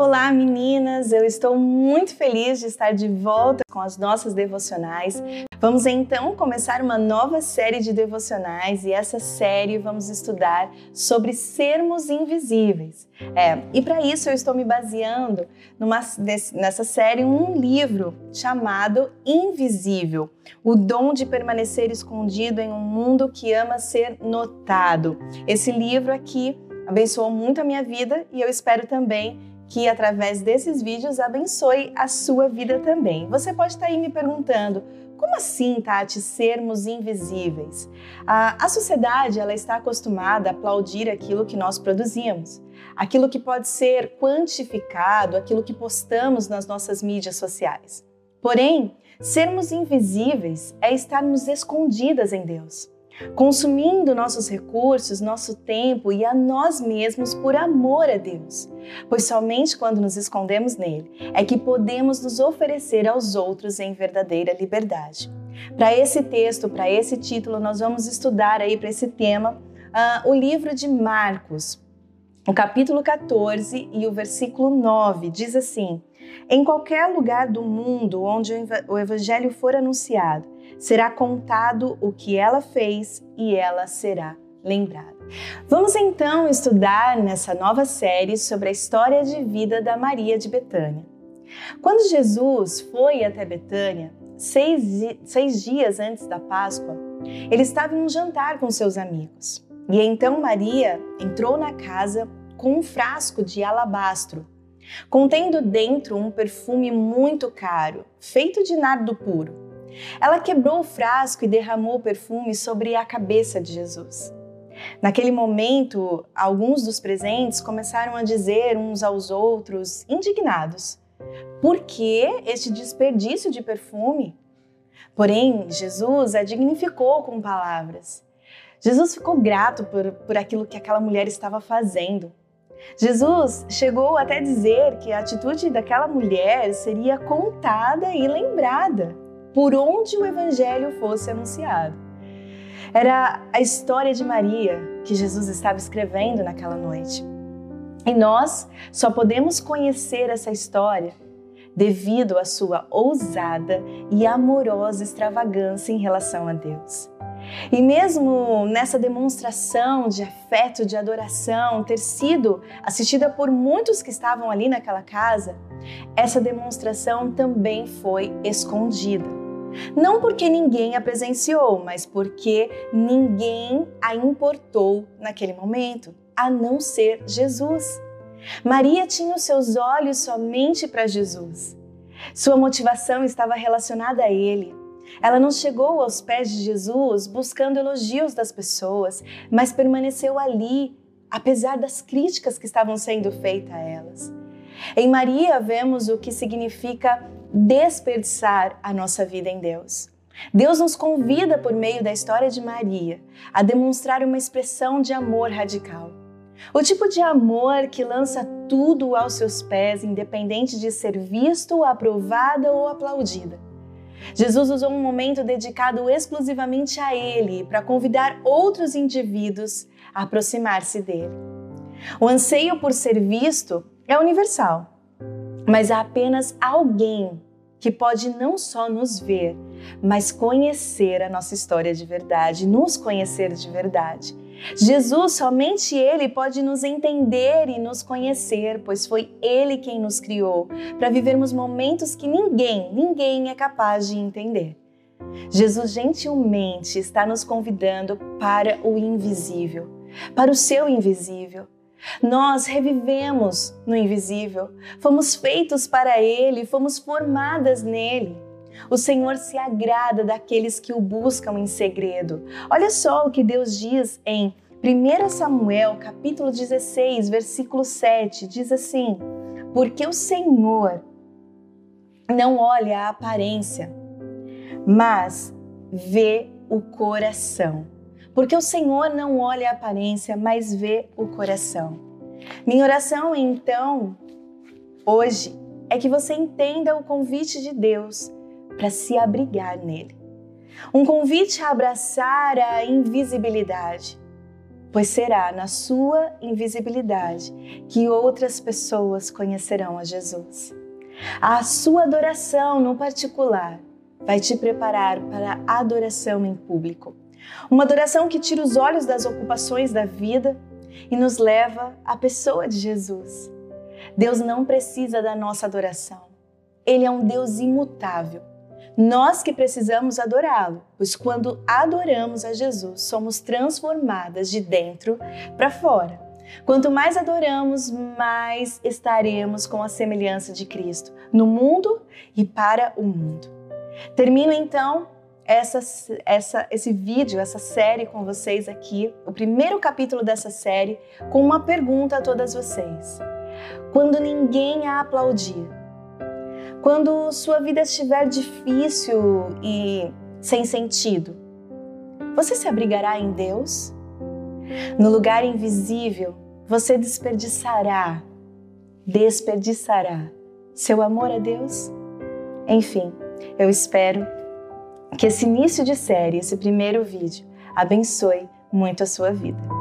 Olá, meninas! Eu estou muito feliz de estar de volta com as nossas devocionais. Vamos então começar uma nova série de devocionais e essa série vamos estudar sobre sermos invisíveis. É, e para isso eu estou me baseando numa, nessa série um livro chamado Invisível: O dom de permanecer escondido em um mundo que ama ser notado. Esse livro aqui abençoou muito a minha vida e eu espero também que através desses vídeos abençoe a sua vida também. Você pode estar aí me perguntando, como assim, Tati, sermos invisíveis? A, a sociedade ela está acostumada a aplaudir aquilo que nós produzimos, aquilo que pode ser quantificado, aquilo que postamos nas nossas mídias sociais. Porém, sermos invisíveis é estarmos escondidas em Deus consumindo nossos recursos, nosso tempo e a nós mesmos por amor a Deus. Pois somente quando nos escondemos nele é que podemos nos oferecer aos outros em verdadeira liberdade. Para esse texto, para esse título, nós vamos estudar aí para esse tema uh, o livro de Marcos, o capítulo 14 e o versículo 9 diz assim: Em qualquer lugar do mundo onde o evangelho for anunciado, será contado o que ela fez e ela será lembrada. Vamos então estudar nessa nova série sobre a história de vida da Maria de Betânia. Quando Jesus foi até Betânia, seis, seis dias antes da Páscoa, ele estava em um jantar com seus amigos. E então Maria entrou na casa com um frasco de alabastro, contendo dentro um perfume muito caro, feito de nardo puro. Ela quebrou o frasco e derramou o perfume sobre a cabeça de Jesus. Naquele momento, alguns dos presentes começaram a dizer uns aos outros, indignados: Por que este desperdício de perfume? Porém, Jesus a dignificou com palavras. Jesus ficou grato por, por aquilo que aquela mulher estava fazendo. Jesus chegou até dizer que a atitude daquela mulher seria contada e lembrada por onde o evangelho fosse anunciado. Era a história de Maria que Jesus estava escrevendo naquela noite. E nós só podemos conhecer essa história devido à sua ousada e amorosa extravagância em relação a Deus. E mesmo nessa demonstração de afeto, de adoração, ter sido assistida por muitos que estavam ali naquela casa, essa demonstração também foi escondida. Não porque ninguém a presenciou, mas porque ninguém a importou naquele momento, a não ser Jesus. Maria tinha os seus olhos somente para Jesus. Sua motivação estava relacionada a Ele. Ela não chegou aos pés de Jesus buscando elogios das pessoas, mas permaneceu ali, apesar das críticas que estavam sendo feitas a elas. Em Maria vemos o que significa desperdiçar a nossa vida em Deus. Deus nos convida, por meio da história de Maria, a demonstrar uma expressão de amor radical. O tipo de amor que lança tudo aos seus pés, independente de ser visto, aprovada ou aplaudida. Jesus usou um momento dedicado exclusivamente a Ele para convidar outros indivíduos a aproximar-se dele. O anseio por ser visto é universal mas há apenas alguém que pode não só nos ver, mas conhecer a nossa história de verdade, nos conhecer de verdade. Jesus, somente Ele pode nos entender e nos conhecer, pois foi Ele quem nos criou para vivermos momentos que ninguém, ninguém é capaz de entender. Jesus gentilmente está nos convidando para o invisível, para o seu invisível nós revivemos no invisível, fomos feitos para Ele, fomos formadas nele. O Senhor se agrada daqueles que o buscam em segredo. Olha só o que Deus diz em 1 Samuel, capítulo 16, versículo 7, diz assim: Porque o Senhor não olha a aparência, mas vê o coração porque o Senhor não olha a aparência, mas vê o coração. Minha oração, então, hoje, é que você entenda o convite de Deus para se abrigar nele. Um convite a abraçar a invisibilidade. pois será na sua invisibilidade que outras pessoas conhecerão a Jesus. A sua adoração no particular vai te preparar para a adoração em público. Uma adoração que tira os olhos das ocupações da vida e nos leva à pessoa de Jesus. Deus não precisa da nossa adoração. Ele é um Deus imutável. Nós que precisamos adorá-lo, pois quando adoramos a Jesus, somos transformadas de dentro para fora. Quanto mais adoramos, mais estaremos com a semelhança de Cristo no mundo e para o mundo. Termino então essa, essa, esse vídeo, essa série com vocês aqui, o primeiro capítulo dessa série, com uma pergunta a todas vocês. Quando ninguém a aplaudir, quando sua vida estiver difícil e sem sentido, você se abrigará em Deus? No lugar invisível, você desperdiçará, desperdiçará seu amor a Deus? Enfim, eu espero que esse início de série, esse primeiro vídeo, abençoe muito a sua vida.